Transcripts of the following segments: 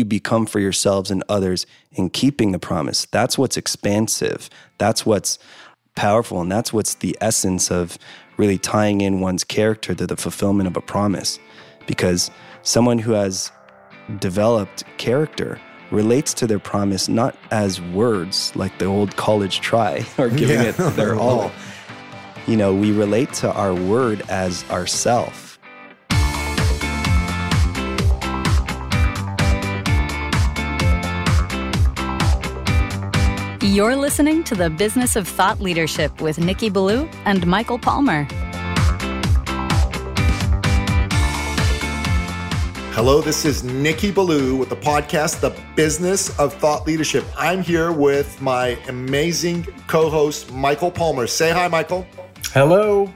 you become for yourselves and others in keeping the promise. That's what's expansive. That's what's powerful. And that's what's the essence of really tying in one's character to the fulfillment of a promise. Because someone who has developed character relates to their promise not as words like the old college try or giving yeah. it their all. You know, we relate to our word as ourself. You're listening to the Business of Thought Leadership with Nikki Ballou and Michael Palmer. Hello, this is Nikki Ballou with the podcast, The Business of Thought Leadership. I'm here with my amazing co host, Michael Palmer. Say hi, Michael. Hello.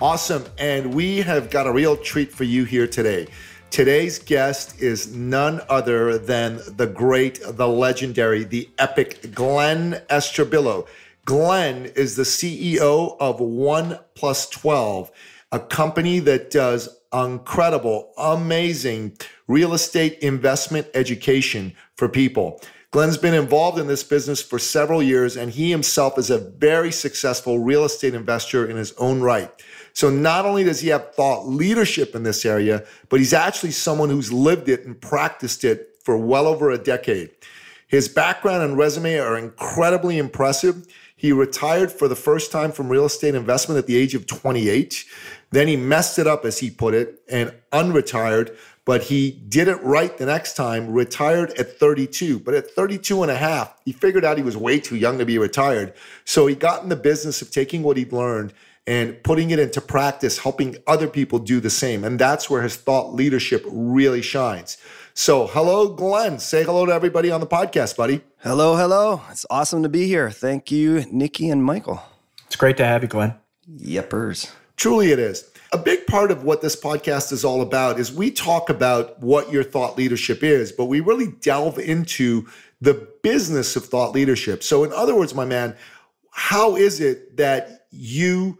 Awesome. And we have got a real treat for you here today. Today's guest is none other than the great, the legendary, the epic Glenn Estrabillo. Glenn is the CEO of One Plus 12, a company that does incredible, amazing real estate investment education for people. Glenn's been involved in this business for several years, and he himself is a very successful real estate investor in his own right. So not only does he have thought leadership in this area, but he's actually someone who's lived it and practiced it for well over a decade. His background and resume are incredibly impressive. He retired for the first time from real estate investment at the age of 28. Then he messed it up, as he put it, and unretired, but he did it right the next time, retired at 32. But at 32 and a half, he figured out he was way too young to be retired. So he got in the business of taking what he'd learned and putting it into practice, helping other people do the same. And that's where his thought leadership really shines. So, hello, Glenn. Say hello to everybody on the podcast, buddy. Hello, hello. It's awesome to be here. Thank you, Nikki and Michael. It's great to have you, Glenn. Yepers. Truly, it is. A big part of what this podcast is all about is we talk about what your thought leadership is, but we really delve into the business of thought leadership. So, in other words, my man, how is it that you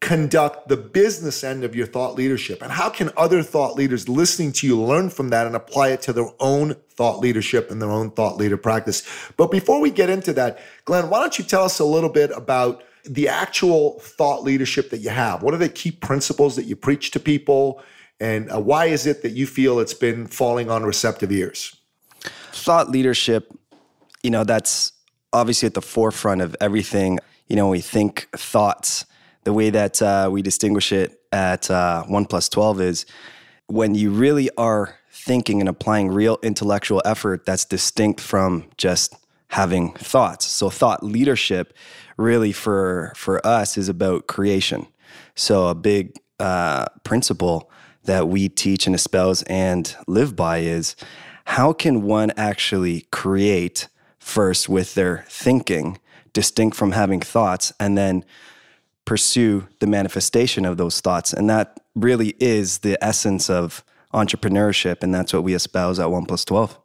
conduct the business end of your thought leadership? And how can other thought leaders listening to you learn from that and apply it to their own thought leadership and their own thought leader practice? But before we get into that, Glenn, why don't you tell us a little bit about the actual thought leadership that you have? What are the key principles that you preach to people? And uh, why is it that you feel it's been falling on receptive ears? Thought leadership, you know, that's obviously at the forefront of everything. You know, we think thoughts the way that uh, we distinguish it at uh, 1 plus 12 is when you really are thinking and applying real intellectual effort that's distinct from just having thoughts. So thought leadership really for for us is about creation. So a big uh, principle that we teach and espouse and live by is how can one actually create first with their thinking distinct from having thoughts and then pursue the manifestation of those thoughts. And that really is the essence of entrepreneurship. And that's what we espouse at 1 plus 12.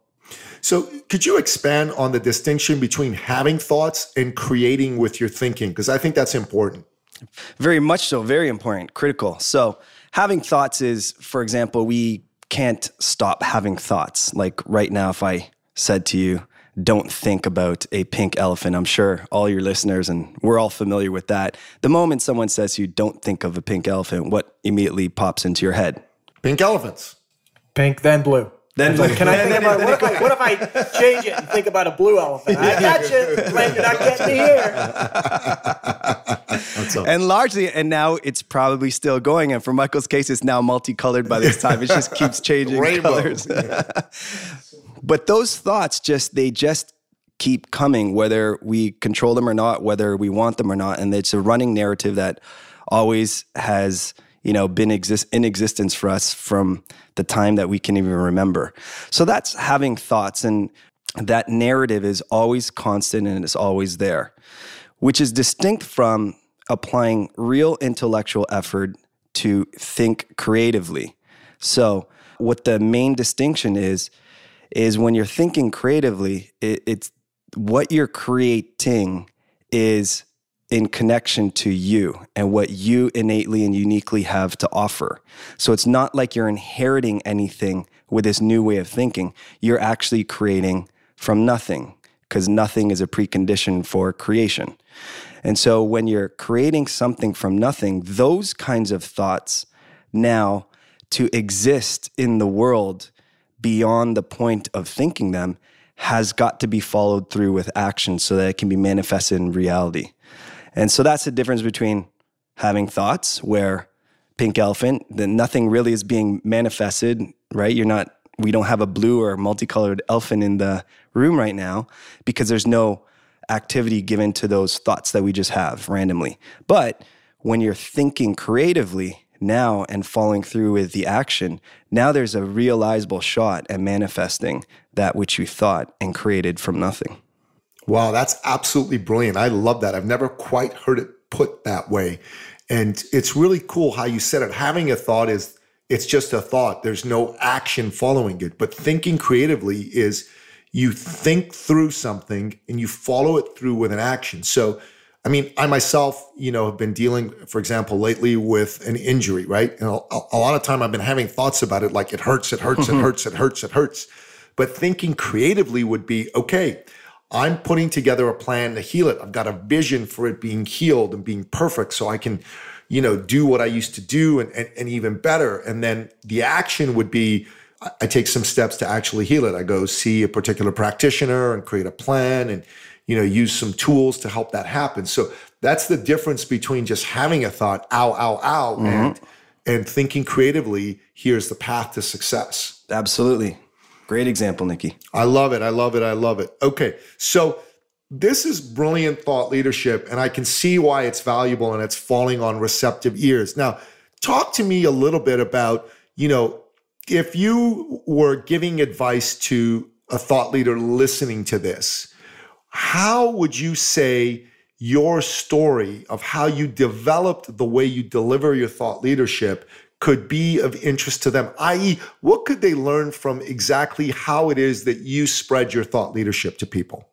So, could you expand on the distinction between having thoughts and creating with your thinking? Because I think that's important. Very much so, very important, critical. So, having thoughts is, for example, we can't stop having thoughts. Like right now, if I said to you, don't think about a pink elephant. I'm sure all your listeners and we're all familiar with that. The moment someone says you don't think of a pink elephant, what immediately pops into your head? Pink elephants. Pink, then blue. Then blue. Can I think about what if I, what if I change it and think about a blue elephant? I got you. You're not getting me here. and largely, and now it's probably still going. And for Michael's case, it's now multicolored by this time. It just keeps changing Rainbow. colors. But those thoughts just, they just keep coming, whether we control them or not, whether we want them or not. And it's a running narrative that always has, you know, been exist in existence for us from the time that we can even remember. So that's having thoughts. And that narrative is always constant and it's always there, which is distinct from applying real intellectual effort to think creatively. So, what the main distinction is, is when you're thinking creatively, it, it's what you're creating is in connection to you and what you innately and uniquely have to offer. So it's not like you're inheriting anything with this new way of thinking, you're actually creating from nothing because nothing is a precondition for creation. And so when you're creating something from nothing, those kinds of thoughts now to exist in the world beyond the point of thinking them has got to be followed through with action so that it can be manifested in reality. And so that's the difference between having thoughts where pink elephant, then nothing really is being manifested, right? You're not, we don't have a blue or multicolored elephant in the room right now because there's no activity given to those thoughts that we just have randomly. But when you're thinking creatively now and following through with the action, now there's a realizable shot at manifesting that which you thought and created from nothing. Wow, that's absolutely brilliant. I love that. I've never quite heard it put that way. And it's really cool how you said it. Having a thought is it's just a thought. There's no action following it. But thinking creatively is you think through something and you follow it through with an action. So, I mean, I myself, you know, have been dealing, for example, lately with an injury, right? And a, a lot of time I've been having thoughts about it like it hurts, it hurts, it mm-hmm. hurts, it hurts, it hurts. But thinking creatively would be okay, I'm putting together a plan to heal it. I've got a vision for it being healed and being perfect so I can, you know, do what I used to do and, and, and even better. And then the action would be I take some steps to actually heal it. I go see a particular practitioner and create a plan and, you know, use some tools to help that happen. So that's the difference between just having a thought, ow, ow, ow, mm-hmm. and, and thinking creatively, here's the path to success. Absolutely. Great example, Nikki. I love it. I love it. I love it. Okay. So this is brilliant thought leadership, and I can see why it's valuable and it's falling on receptive ears. Now, talk to me a little bit about, you know, if you were giving advice to a thought leader listening to this, how would you say your story of how you developed the way you deliver your thought leadership could be of interest to them, i.e., what could they learn from exactly how it is that you spread your thought leadership to people?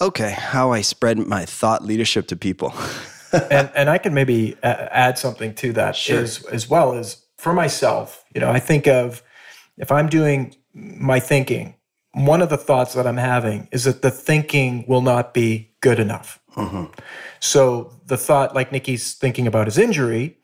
Okay, how I spread my thought leadership to people. and, and I can maybe add something to that sure. as, as well as for myself. You know, I think of if I'm doing my thinking, one of the thoughts that I'm having is that the thinking will not be good enough. Mm-hmm. So the thought, like Nikki's thinking about his injury,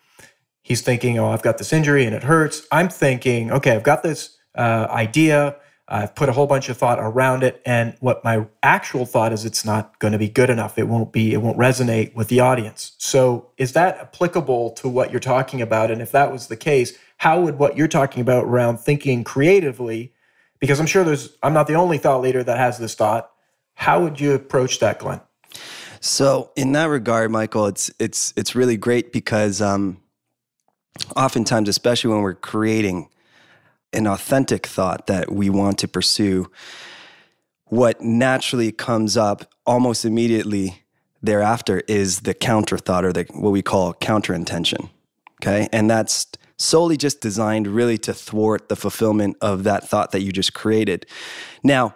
He's thinking, oh, I've got this injury and it hurts. I'm thinking, okay, I've got this uh, idea. I've put a whole bunch of thought around it. And what my actual thought is, it's not going to be good enough. It won't be, it won't resonate with the audience. So is that applicable to what you're talking about? And if that was the case, how would what you're talking about around thinking creatively, because I'm sure there's, I'm not the only thought leader that has this thought. How would you approach that, Glenn? So in that regard, Michael, it's it's it's really great because um, oftentimes, especially when we're creating an authentic thought that we want to pursue, what naturally comes up almost immediately thereafter is the counter thought or the, what we call counter intention. Okay. And that's solely just designed really to thwart the fulfillment of that thought that you just created. Now,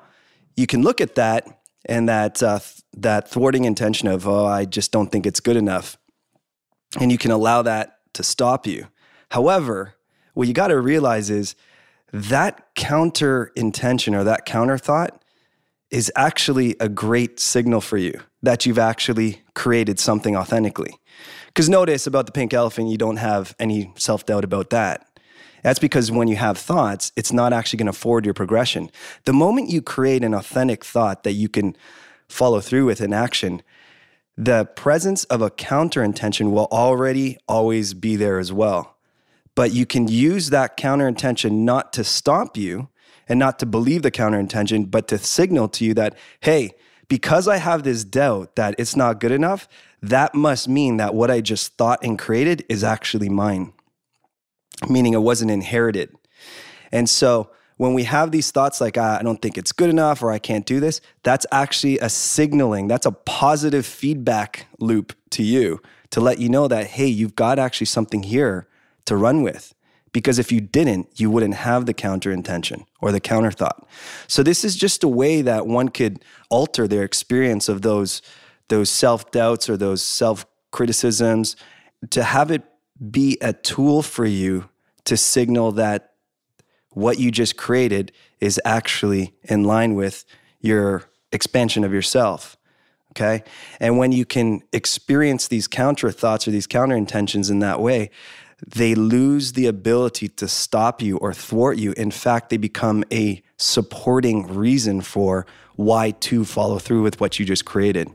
you can look at that and that, uh, that thwarting intention of, oh, I just don't think it's good enough. And you can allow that to stop you. However, what you got to realize is that counter intention or that counter thought is actually a great signal for you that you've actually created something authentically. Because notice about the pink elephant, you don't have any self doubt about that. That's because when you have thoughts, it's not actually going to forward your progression. The moment you create an authentic thought that you can follow through with in action, the presence of a counter intention will already always be there as well. But you can use that counter intention not to stop you and not to believe the counter intention, but to signal to you that, hey, because I have this doubt that it's not good enough, that must mean that what I just thought and created is actually mine, meaning it wasn't inherited. And so when we have these thoughts like, ah, I don't think it's good enough or I can't do this, that's actually a signaling, that's a positive feedback loop to you to let you know that, hey, you've got actually something here to run with. Because if you didn't, you wouldn't have the counter intention or the counter thought. So this is just a way that one could alter their experience of those, those self doubts or those self criticisms to have it be a tool for you to signal that what you just created is actually in line with your expansion of yourself. Okay. And when you can experience these counter thoughts or these counter intentions in that way, they lose the ability to stop you or thwart you. In fact, they become a supporting reason for why to follow through with what you just created.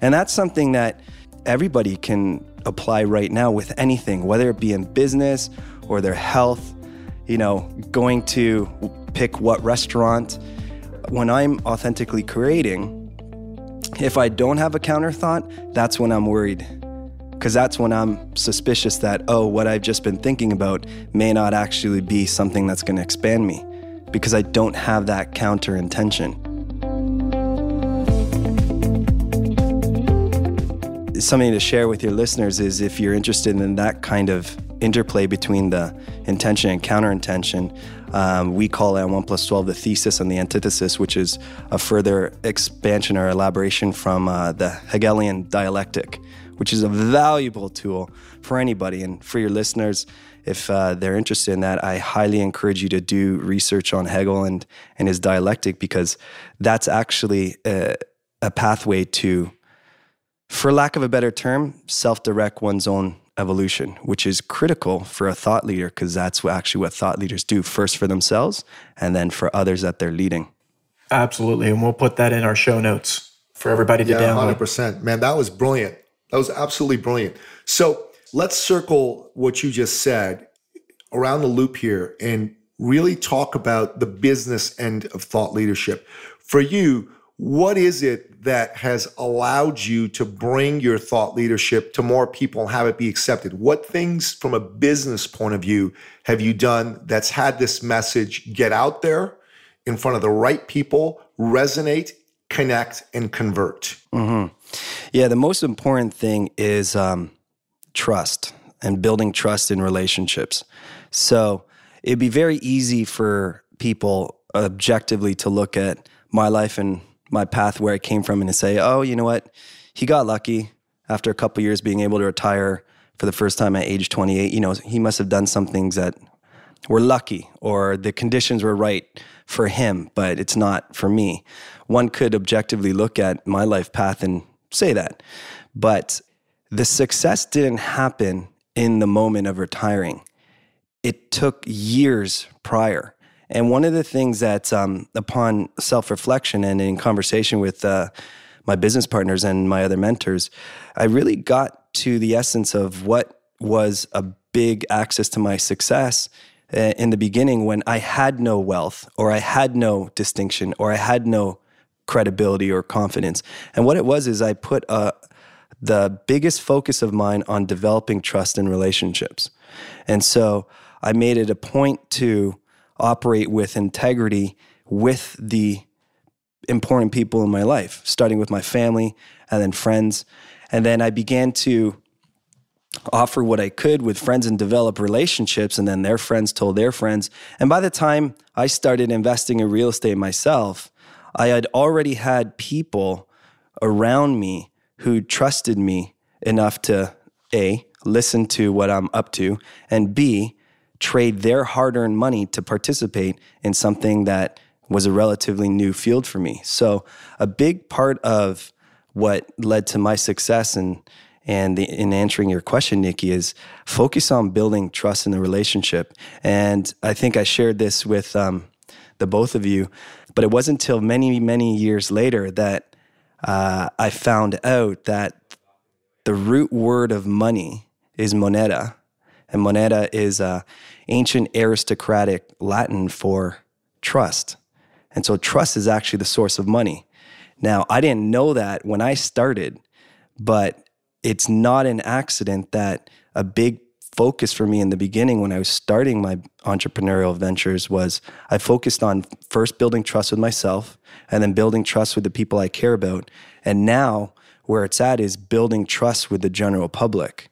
And that's something that everybody can apply right now with anything, whether it be in business or their health, you know, going to pick what restaurant. When I'm authentically creating, if I don't have a counter thought, that's when I'm worried. Because that's when I'm suspicious that, oh, what I've just been thinking about may not actually be something that's going to expand me because I don't have that counter intention. something to share with your listeners is if you're interested in that kind of interplay between the intention and counter intention, um, we call it 1 plus 12 the thesis and the antithesis, which is a further expansion or elaboration from uh, the Hegelian dialectic, which is a valuable tool for anybody. And for your listeners, if uh, they're interested in that, I highly encourage you to do research on Hegel and, and his dialectic because that's actually a, a pathway to for lack of a better term, self direct one's own evolution, which is critical for a thought leader because that's what actually what thought leaders do first for themselves and then for others that they're leading. Absolutely. And we'll put that in our show notes for everybody to yeah, download. 100%. Man, that was brilliant. That was absolutely brilliant. So let's circle what you just said around the loop here and really talk about the business end of thought leadership. For you, what is it that has allowed you to bring your thought leadership to more people and have it be accepted? What things from a business point of view have you done that's had this message get out there in front of the right people, resonate, connect, and convert? Mm-hmm. Yeah, the most important thing is um, trust and building trust in relationships. So it'd be very easy for people objectively to look at my life and my path where I came from and to say, oh, you know what? He got lucky after a couple years being able to retire for the first time at age 28. You know, he must have done some things that were lucky or the conditions were right for him, but it's not for me. One could objectively look at my life path and say that. But the success didn't happen in the moment of retiring. It took years prior. And one of the things that, um, upon self reflection and in conversation with uh, my business partners and my other mentors, I really got to the essence of what was a big access to my success uh, in the beginning when I had no wealth or I had no distinction or I had no credibility or confidence. And what it was is I put uh, the biggest focus of mine on developing trust in relationships. And so I made it a point to operate with integrity with the important people in my life, starting with my family and then friends. And then I began to offer what I could with friends and develop relationships. And then their friends told their friends. And by the time I started investing in real estate myself, I had already had people around me who trusted me enough to A, listen to what I'm up to, and B, trade their hard earned money to participate in something that was a relatively new field for me. So, a big part of what led to my success and and the, in answering your question, Nikki, is focus on building trust in the relationship. And I think I shared this with um, the both of you, but it wasn't until many, many years later that uh, I found out that the root word of money is moneta, and moneta is uh, ancient aristocratic Latin for trust. And so trust is actually the source of money. Now, I didn't know that when I started, but it's not an accident that a big focus for me in the beginning when I was starting my entrepreneurial ventures was I focused on first building trust with myself and then building trust with the people I care about. And now where it's at is building trust with the general public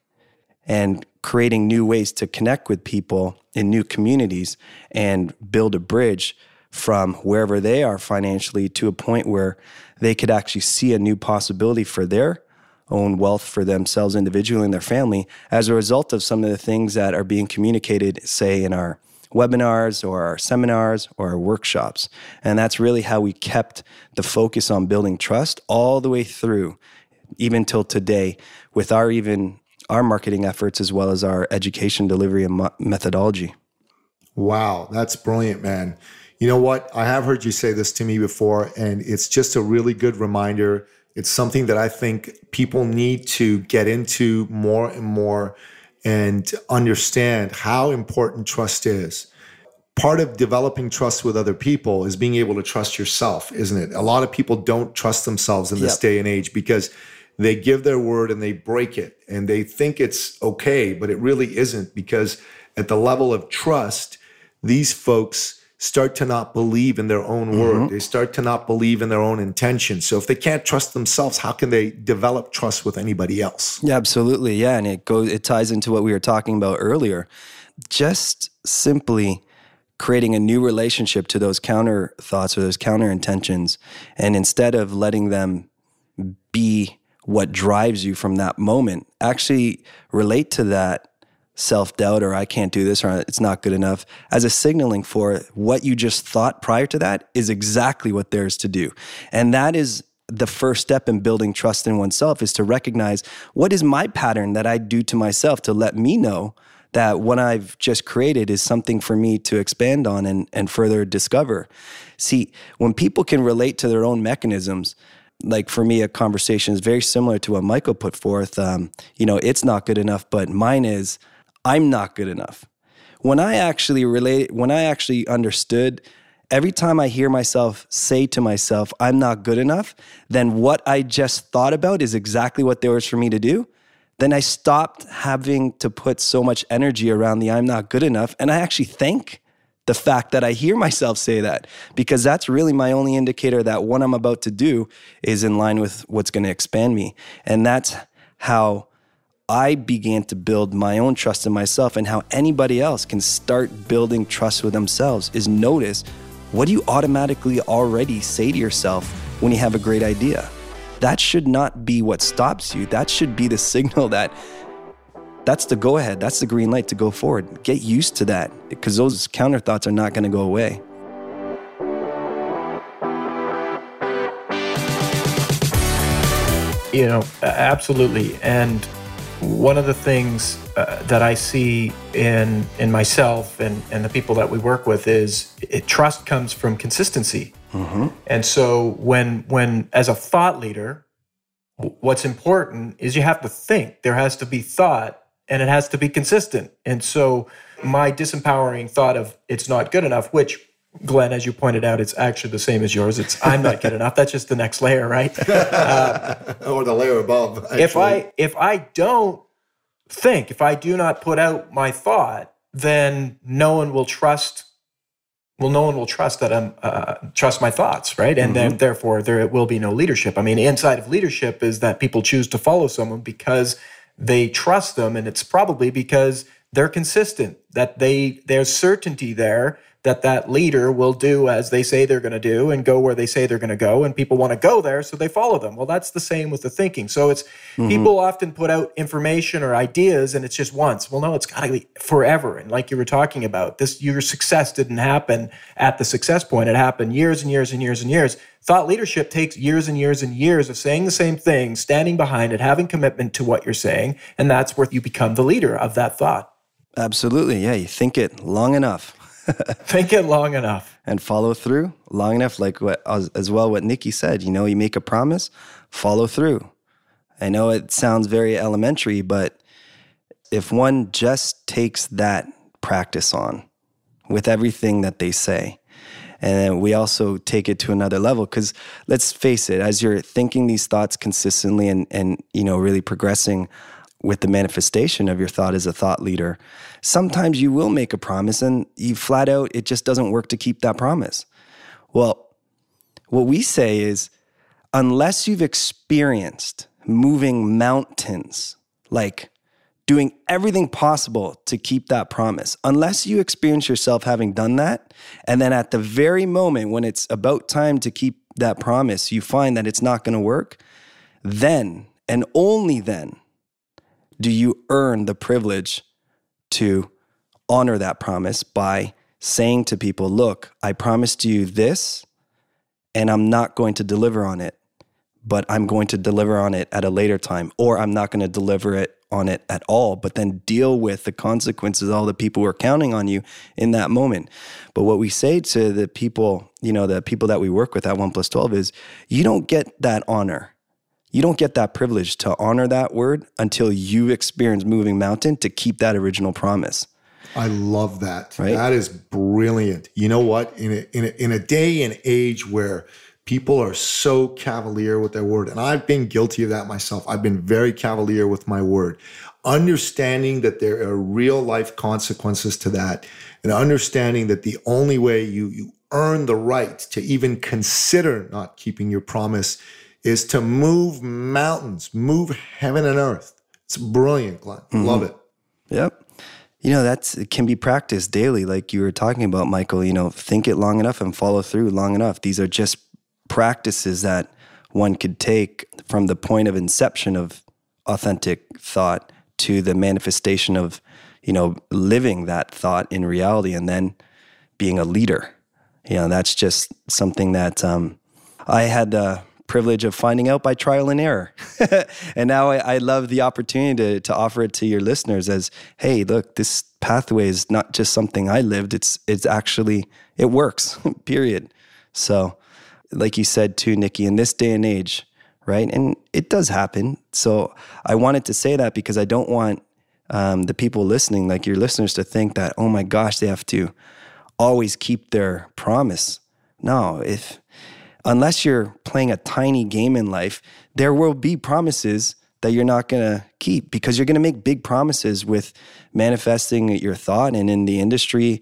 and creating new ways to connect with people in new communities and build a bridge from wherever they are financially to a point where they could actually see a new possibility for their own wealth for themselves individually and their family as a result of some of the things that are being communicated, say, in our webinars or our seminars or our workshops. And that's really how we kept the focus on building trust all the way through, even till today, with our even our marketing efforts as well as our education delivery and mo- methodology. Wow, that's brilliant, man. You know what? I have heard you say this to me before, and it's just a really good reminder. It's something that I think people need to get into more and more and understand how important trust is. Part of developing trust with other people is being able to trust yourself, isn't it? A lot of people don't trust themselves in this yep. day and age because they give their word and they break it and they think it's okay, but it really isn't because at the level of trust, these folks start to not believe in their own mm-hmm. word. They start to not believe in their own intention. So if they can't trust themselves, how can they develop trust with anybody else? Yeah, absolutely. Yeah, and it goes it ties into what we were talking about earlier. Just simply creating a new relationship to those counter thoughts or those counter intentions and instead of letting them be what drives you from that moment, actually relate to that self doubt or I can't do this or it's not good enough as a signaling for what you just thought prior to that is exactly what there's to do. And that is the first step in building trust in oneself is to recognize what is my pattern that I do to myself to let me know that what I've just created is something for me to expand on and, and further discover. See, when people can relate to their own mechanisms, like for me, a conversation is very similar to what Michael put forth. Um, you know, it's not good enough, but mine is I'm not good enough. When I actually relate, when I actually understood, every time I hear myself say to myself, I'm not good enough, then what I just thought about is exactly what there was for me to do. Then I stopped having to put so much energy around the I'm not good enough. And I actually thank the fact that I hear myself say that because that's really my only indicator that what I'm about to do is in line with what's going to expand me. And that's how I began to build my own trust in myself and how anybody else can start building trust with themselves is notice what do you automatically already say to yourself when you have a great idea? That should not be what stops you. That should be the signal that that's the go ahead, that's the green light to go forward. Get used to that because those counter thoughts are not going to go away. You know, absolutely. And one of the things uh, that I see in in myself and, and the people that we work with is it, trust comes from consistency. Mm-hmm. And so when when as a thought leader, what's important is you have to think. There has to be thought and it has to be consistent. And so my disempowering thought of it's not good enough, which Glenn, as you pointed out, it's actually the same as yours. It's I'm not good enough. That's just the next layer, right? Uh, or the layer above. Actually. If I if I don't think, if I do not put out my thought, then no one will trust. Well, no one will trust that I'm uh, trust my thoughts, right? And mm-hmm. then therefore there will be no leadership. I mean, inside of leadership is that people choose to follow someone because they trust them, and it's probably because they're consistent. That they there's certainty there that that leader will do as they say they're going to do and go where they say they're going to go and people want to go there so they follow them. Well that's the same with the thinking. So it's mm-hmm. people often put out information or ideas and it's just once. Well no it's got to be forever. And like you were talking about this your success didn't happen at the success point. It happened years and years and years and years. Thought leadership takes years and years and years of saying the same thing standing behind it having commitment to what you're saying and that's where you become the leader of that thought. Absolutely. Yeah you think it long enough Think it long enough. And follow through long enough, like what as well what Nikki said. You know, you make a promise, follow through. I know it sounds very elementary, but if one just takes that practice on with everything that they say, and then we also take it to another level because let's face it as you're thinking these thoughts consistently and and you know really progressing with the manifestation of your thought as a thought leader, sometimes you will make a promise and you flat out, it just doesn't work to keep that promise. Well, what we say is, unless you've experienced moving mountains, like doing everything possible to keep that promise, unless you experience yourself having done that, and then at the very moment when it's about time to keep that promise, you find that it's not going to work, then and only then do you earn the privilege to honor that promise by saying to people, look, I promised you this, and I'm not going to deliver on it, but I'm going to deliver on it at a later time, or I'm not going to deliver it on it at all, but then deal with the consequences, all the people who are counting on you in that moment. But what we say to the people, you know, the people that we work with at One Plus 12 is you don't get that honor. You don't get that privilege to honor that word until you experience moving mountain to keep that original promise. I love that. Right? That is brilliant. You know what? In a, in a, in a day and age where people are so cavalier with their word, and I've been guilty of that myself. I've been very cavalier with my word. Understanding that there are real life consequences to that, and understanding that the only way you, you earn the right to even consider not keeping your promise is to move mountains, move heaven and earth. It's brilliant, Glenn. Mm-hmm. Love it. Yep. You know, that's it can be practiced daily, like you were talking about, Michael. You know, think it long enough and follow through long enough. These are just practices that one could take from the point of inception of authentic thought to the manifestation of, you know, living that thought in reality and then being a leader. You know, that's just something that um, I had the privilege of finding out by trial and error. and now I, I, love the opportunity to, to offer it to your listeners as, hey, look, this pathway is not just something I lived. It's it's actually it works. period. So, like you said too, Nikki, in this day and age, right? And it does happen. So I wanted to say that because I don't want um, the people listening, like your listeners, to think that, oh my gosh, they have to always keep their promise. No, if unless you're playing a tiny game in life, there will be promises that you're not going to keep because you're going to make big promises with manifesting your thought and in the industry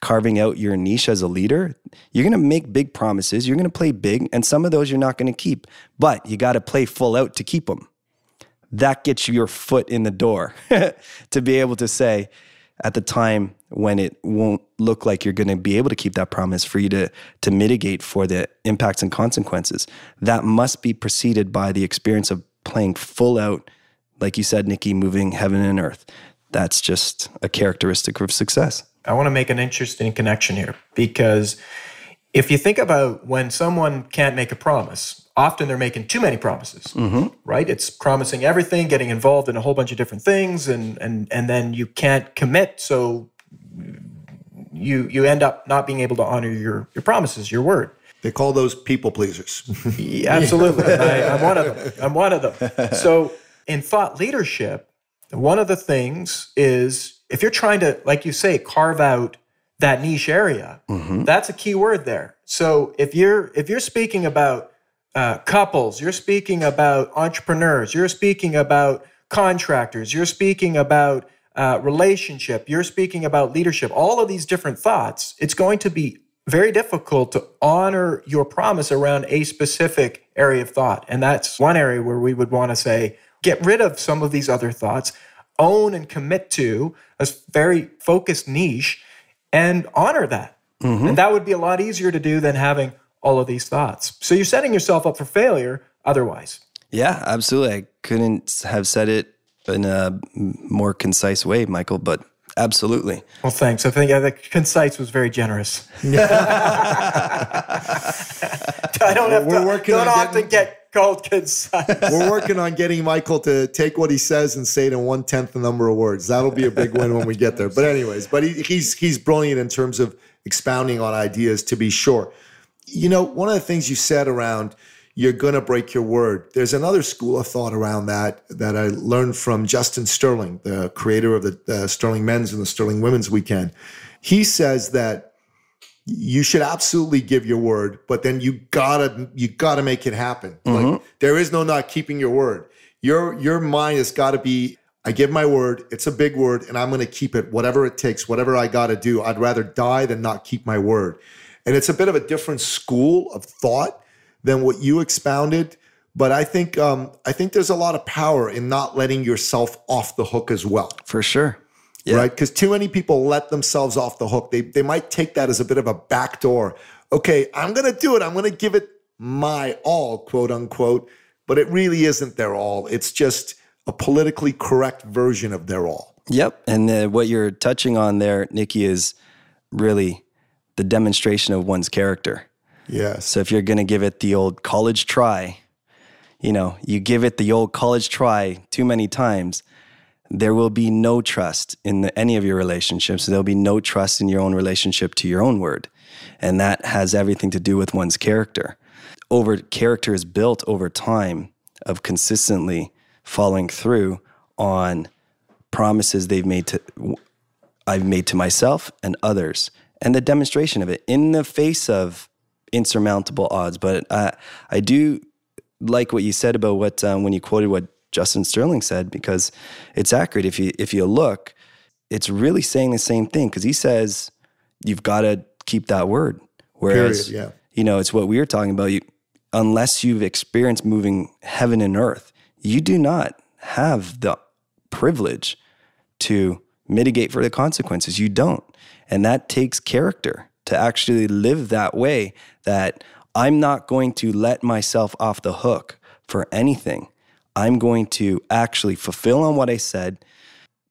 carving out your niche as a leader. You're going to make big promises. You're going to play big and some of those you're not going to keep but you got to play full out to keep them that gets you your foot in the door to be able to say at the time when it won't look like you're going to be able to keep that promise for you to to mitigate for the impacts and consequences. That must be preceded by the experience of playing full out like you said nikki moving heaven and earth. That's just a characteristic of success. I want to make an interesting connection here because if you think about when someone can't make a promise often they're making too many promises mm-hmm. right? It's promising everything getting involved in a whole bunch of different things and and and then you can't commit so you you end up not being able to honor your your promises your word. They call those people pleasers. Yeah, absolutely. I, i'm one of them. I'm one of them. So in thought leadership one of the things is if you're trying to like you say carve out that niche area mm-hmm. that's a key word there so if you're if you're speaking about uh, couples, you're speaking about entrepreneurs, you're speaking about contractors, you're speaking about uh, relationship, you're speaking about leadership, all of these different thoughts, it's going to be very difficult to honor your promise around a specific area of thought. And that's one area where we would want to say, get rid of some of these other thoughts, own and commit to a very focused niche, and honor that. Mm-hmm. And that would be a lot easier to do than having all of these thoughts. So you're setting yourself up for failure otherwise. Yeah, absolutely. I couldn't have said it in a more concise way, Michael, but absolutely. Well, thanks. I think yeah, the concise was very generous. I don't have We're to, working don't often getting, get called concise. We're working on getting Michael to take what he says and say it in one tenth the number of words. That'll be a big win when we get there. But anyways, but he, he's he's brilliant in terms of expounding on ideas to be sure. You know, one of the things you said around you're going to break your word. There's another school of thought around that that I learned from Justin Sterling, the creator of the Sterling Men's and the Sterling Women's Weekend. He says that you should absolutely give your word, but then you gotta you gotta make it happen. Mm-hmm. Like there is no not keeping your word. Your your mind has got to be. I give my word. It's a big word, and I'm to keep it, whatever it takes, whatever I got to do. I'd rather die than not keep my word. And it's a bit of a different school of thought than what you expounded. But I think um, I think there's a lot of power in not letting yourself off the hook as well. For sure. Yeah. Right? Because too many people let themselves off the hook. They they might take that as a bit of a backdoor. Okay, I'm gonna do it. I'm gonna give it my all, quote unquote. But it really isn't their all. It's just a politically correct version of their all. Yep. And uh, what you're touching on there, Nikki, is really the demonstration of one's character. Yes. So if you're going to give it the old college try, you know, you give it the old college try too many times, there will be no trust in the, any of your relationships. There'll be no trust in your own relationship to your own word. And that has everything to do with one's character. Over character is built over time of consistently following through on promises they've made to I've made to myself and others and the demonstration of it in the face of insurmountable odds but I, I do like what you said about what um, when you quoted what Justin Sterling said because it's accurate if you if you look it's really saying the same thing because he says you've got to keep that word whereas Period, yeah. you know it's what we were talking about you unless you've experienced moving heaven and earth you do not have the privilege to mitigate for the consequences. You don't. And that takes character to actually live that way that I'm not going to let myself off the hook for anything. I'm going to actually fulfill on what I said,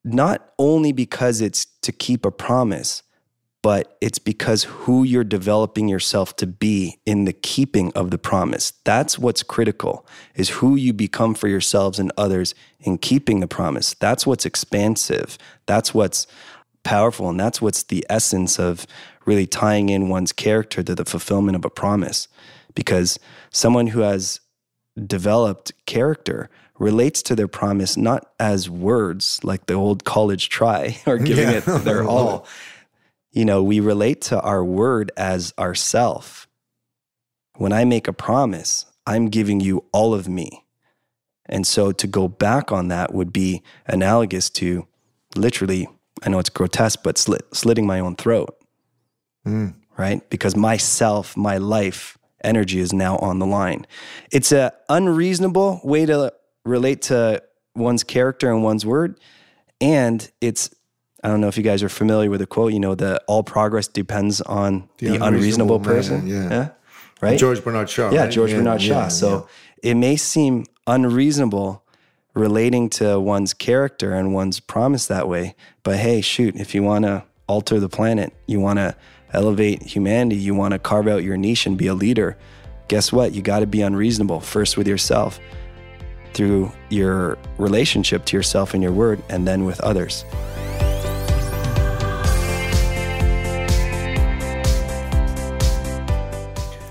not only because it's to keep a promise, but it's because who you're developing yourself to be in the keeping of the promise. That's what's critical is who you become for yourselves and others in keeping the promise. That's what's expansive. That's what's powerful and that's what's the essence of really tying in one's character to the fulfillment of a promise. Because someone who has developed character relates to their promise not as words like the old college try or giving yeah. it their all you know, we relate to our word as ourself. When I make a promise, I'm giving you all of me. And so to go back on that would be analogous to literally, I know it's grotesque, but slit, slitting my own throat. Mm. Right? Because myself, my life, energy is now on the line. It's an unreasonable way to relate to one's character and one's word. And it's I don't know if you guys are familiar with the quote, you know, that all progress depends on the, the unreasonable, unreasonable person. yeah. yeah. Right? George Bernard Shaw. Yeah, right? George yeah, Bernard Shaw. Yeah, so it may seem unreasonable relating to one's character and one's promise that way. But hey, shoot, if you want to alter the planet, you want to elevate humanity, you want to carve out your niche and be a leader, guess what? You got to be unreasonable first with yourself through your relationship to yourself and your word, and then with others.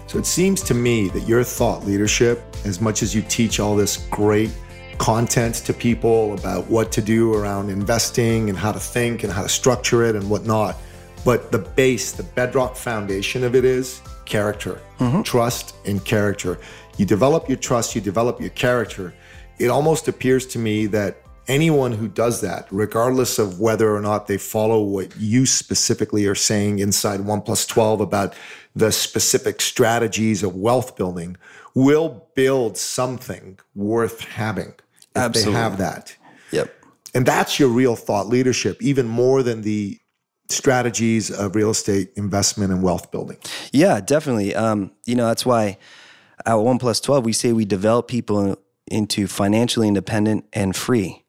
So it seems to me that your thought leadership, as much as you teach all this great content to people about what to do around investing and how to think and how to structure it and whatnot, but the base, the bedrock foundation of it is character, mm-hmm. trust and character. You develop your trust, you develop your character. It almost appears to me that anyone who does that, regardless of whether or not they follow what you specifically are saying inside One Plus 12 about the specific strategies of wealth building, will build something worth having if Absolutely. they have that. Yep. And that's your real thought leadership, even more than the strategies of real estate investment and wealth building. Yeah, definitely. Um, you know, that's why at One Plus 12, we say we develop people into financially independent and free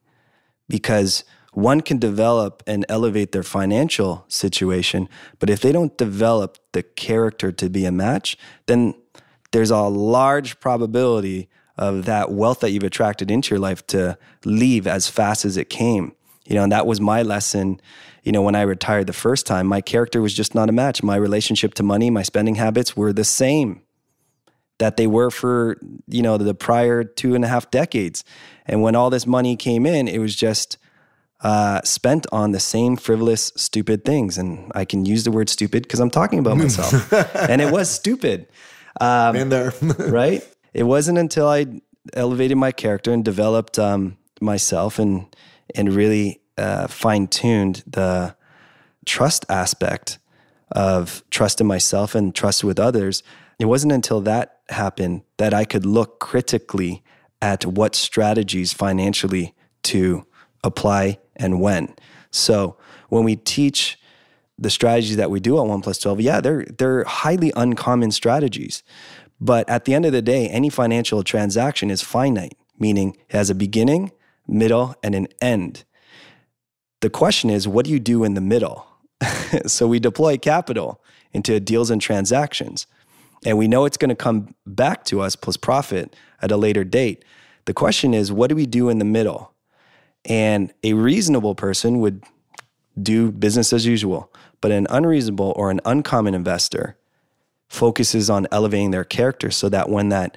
because one can develop and elevate their financial situation, but if they don't develop the character to be a match, then there's a large probability of that wealth that you've attracted into your life to leave as fast as it came. You know, and that was my lesson. You know, when I retired the first time, my character was just not a match. My relationship to money, my spending habits were the same that they were for, you know, the prior two and a half decades. And when all this money came in, it was just uh, spent on the same frivolous, stupid things. And I can use the word stupid because I'm talking about myself. and it was stupid. Um, in there. right? It wasn't until I elevated my character and developed um, myself and, and really uh, fine tuned the trust aspect of trust in myself and trust with others. It wasn't until that happened that I could look critically at what strategies financially to apply and when. So when we teach the strategies that we do at One Plus Twelve, yeah, they're they're highly uncommon strategies. But at the end of the day, any financial transaction is finite, meaning it has a beginning, middle, and an end. The question is, what do you do in the middle? so we deploy capital into deals and transactions. And we know it's going to come back to us plus profit at a later date. The question is, what do we do in the middle? And a reasonable person would do business as usual, but an unreasonable or an uncommon investor focuses on elevating their character so that when that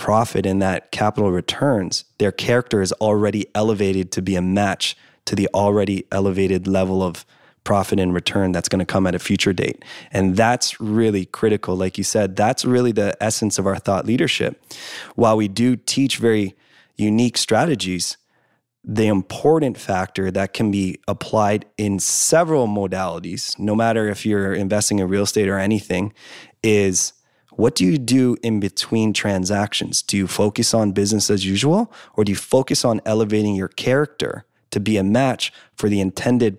profit and that capital returns, their character is already elevated to be a match to the already elevated level of profit and return that's going to come at a future date. And that's really critical. Like you said, that's really the essence of our thought leadership. While we do teach very unique strategies, the important factor that can be applied in several modalities, no matter if you're investing in real estate or anything, is what do you do in between transactions? Do you focus on business as usual or do you focus on elevating your character to be a match for the intended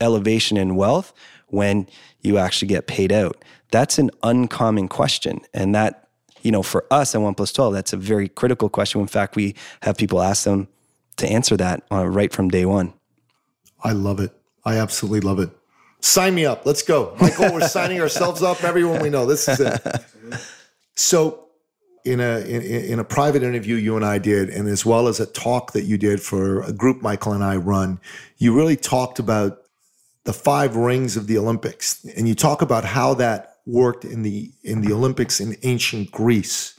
elevation in wealth when you actually get paid out? That's an uncommon question. And that, you know, for us at One Plus 12, that's a very critical question. In fact, we have people ask them to answer that uh, right from day one. I love it. I absolutely love it. Sign me up. Let's go. Michael, we're signing ourselves up. Everyone we know. This is it. So, in a in, in, a private interview you and I did, and as well as a talk that you did for a group Michael and I run, you really talked about the five rings of the Olympics, and you talk about how that worked in the in the Olympics in ancient Greece.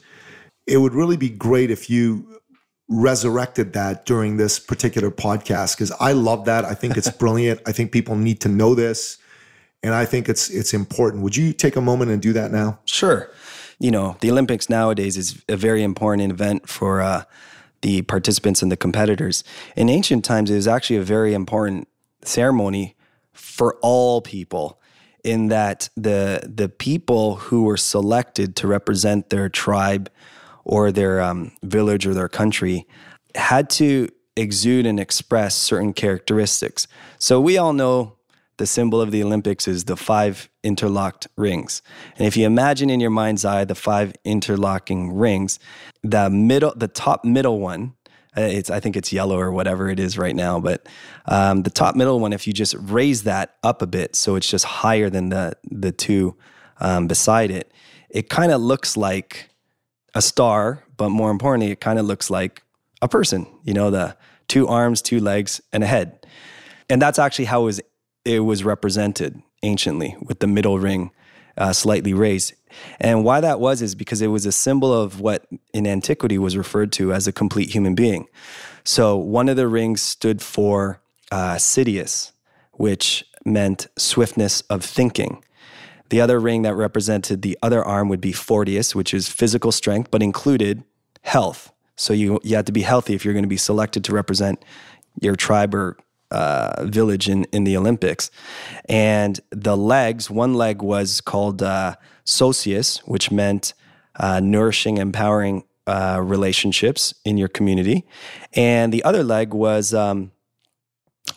It would really be great if you resurrected that during this particular podcast because I love that. I think it's brilliant. I think people need to know this and I think it's it's important. Would you take a moment and do that now? Sure. You know, the Olympics nowadays is a very important event for uh, the participants and the competitors. In ancient times, it was actually a very important ceremony for all people in that the the people who were selected to represent their tribe or their um, village or their country had to exude and express certain characteristics. So we all know the symbol of the Olympics is the five interlocked rings. And if you imagine in your mind's eye the five interlocking rings, the middle, the top middle one, uh, it's I think it's yellow or whatever it is right now, but um, the top middle one, if you just raise that up a bit, so it's just higher than the the two um, beside it, it kind of looks like a star, but more importantly, it kind of looks like a person, you know, the two arms, two legs, and a head. And that's actually how it was, it was represented anciently with the middle ring uh, slightly raised. And why that was is because it was a symbol of what in antiquity was referred to as a complete human being. So one of the rings stood for uh, Citius, which meant swiftness of thinking. The other ring that represented the other arm would be Fortius, which is physical strength, but included health. So you, you had to be healthy if you're going to be selected to represent your tribe or uh, village in, in the Olympics. And the legs, one leg was called uh, Socius, which meant uh, nourishing, empowering uh, relationships in your community. And the other leg was um,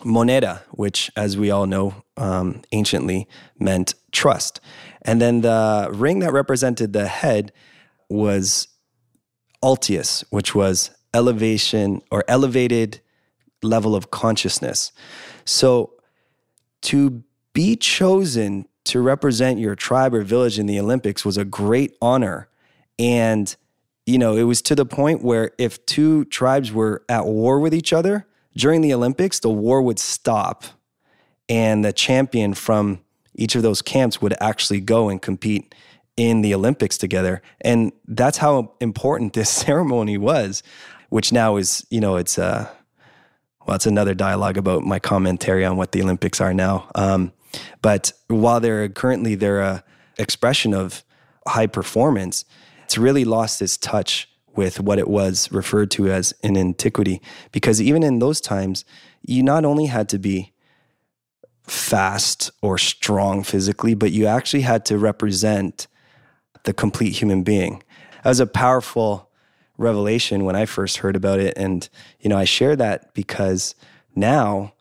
moneda, which, as we all know, um, anciently meant trust. And then the ring that represented the head was Altius, which was elevation or elevated level of consciousness. So to be chosen to represent your tribe or village in the Olympics was a great honor. And, you know, it was to the point where if two tribes were at war with each other during the Olympics, the war would stop and the champion from each of those camps would actually go and compete in the Olympics together. And that's how important this ceremony was, which now is, you know, it's uh well, it's another dialogue about my commentary on what the Olympics are now. Um, but while they're currently they're a expression of high performance, it's really lost its touch with what it was referred to as in antiquity. Because even in those times, you not only had to be fast or strong physically, but you actually had to represent the complete human being. That was a powerful revelation when I first heard about it. And, you know, I share that because now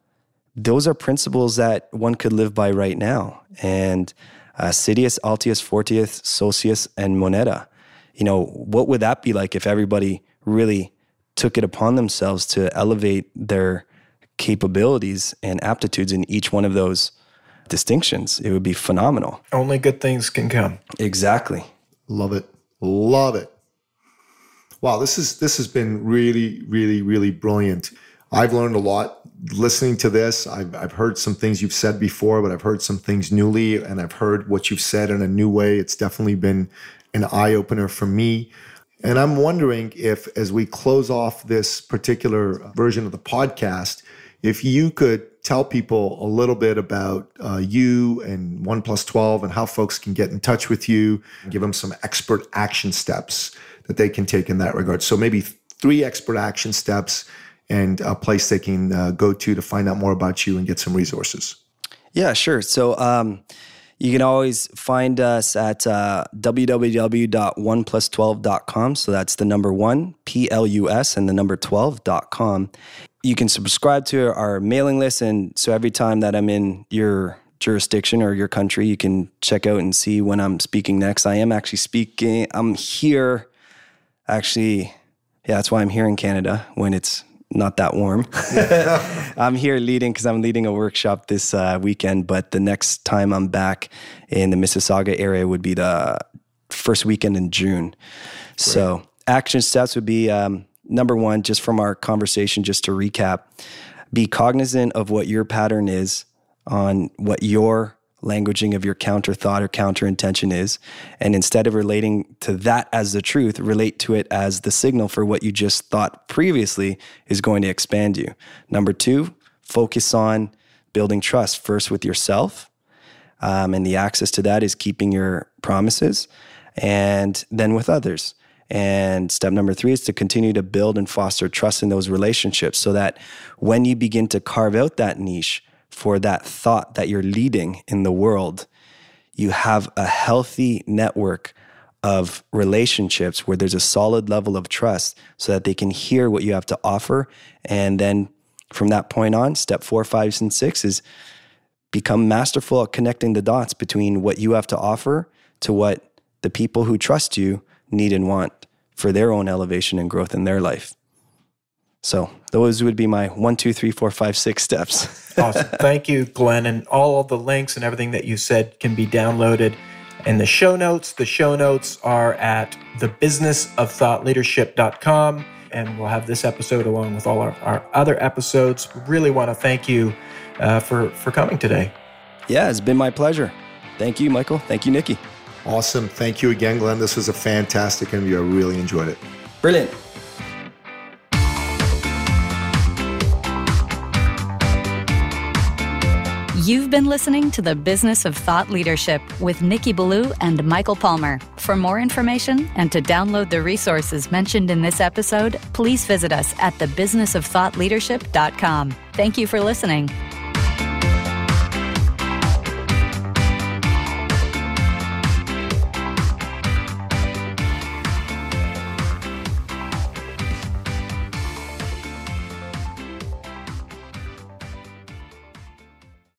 those are principles that one could live by right now. And uh, Citius, Altius, Fortius, Socius, and Moneda. You know, what would that be like if everybody really took it upon themselves to elevate their capabilities and aptitudes in each one of those distinctions. It would be phenomenal. Only good things can come. Exactly. Love it. Love it. Wow, this is this has been really, really, really brilliant. I've learned a lot listening to this. I've, I've heard some things you've said before, but I've heard some things newly, and I've heard what you've said in a new way. It's definitely been an eye opener for me. And I'm wondering if, as we close off this particular version of the podcast, if you could tell people a little bit about uh, you and One Plus 12 and how folks can get in touch with you, give them some expert action steps that they can take in that regard. So maybe three expert action steps and a place they can uh, go to to find out more about you and get some resources. Yeah, sure. So, um, you can always find us at uh, www.oneplus12.com. So that's the number one, P L U S, and the number 12.com. You can subscribe to our mailing list. And so every time that I'm in your jurisdiction or your country, you can check out and see when I'm speaking next. I am actually speaking, I'm here actually. Yeah, that's why I'm here in Canada when it's not that warm. I'm here leading because I'm leading a workshop this uh, weekend, but the next time I'm back in the Mississauga area would be the first weekend in June. Right. So, action steps would be um, number one, just from our conversation, just to recap, be cognizant of what your pattern is on what your languaging of your counter thought or counter intention is. And instead of relating to that as the truth, relate to it as the signal for what you just thought previously is going to expand you. Number two, focus on building trust first with yourself. Um, and the access to that is keeping your promises and then with others. And step number three is to continue to build and foster trust in those relationships so that when you begin to carve out that niche, for that thought that you're leading in the world, you have a healthy network of relationships where there's a solid level of trust so that they can hear what you have to offer. And then from that point on, step four, five, and six is become masterful at connecting the dots between what you have to offer to what the people who trust you need and want for their own elevation and growth in their life. So those would be my one, two, three, four, five, six steps. awesome. Thank you, Glenn. And all of the links and everything that you said can be downloaded in the show notes. The show notes are at thebusinessofthoughtleadership.com. And we'll have this episode along with all our, our other episodes. Really want to thank you uh, for, for coming today. Yeah, it's been my pleasure. Thank you, Michael. Thank you, Nikki. Awesome. Thank you again, Glenn. This was a fantastic interview. I really enjoyed it. Brilliant. You've been listening to the Business of Thought Leadership with Nikki Ballou and Michael Palmer. For more information and to download the resources mentioned in this episode, please visit us at thebusinessofthoughtleadership.com. Thank you for listening.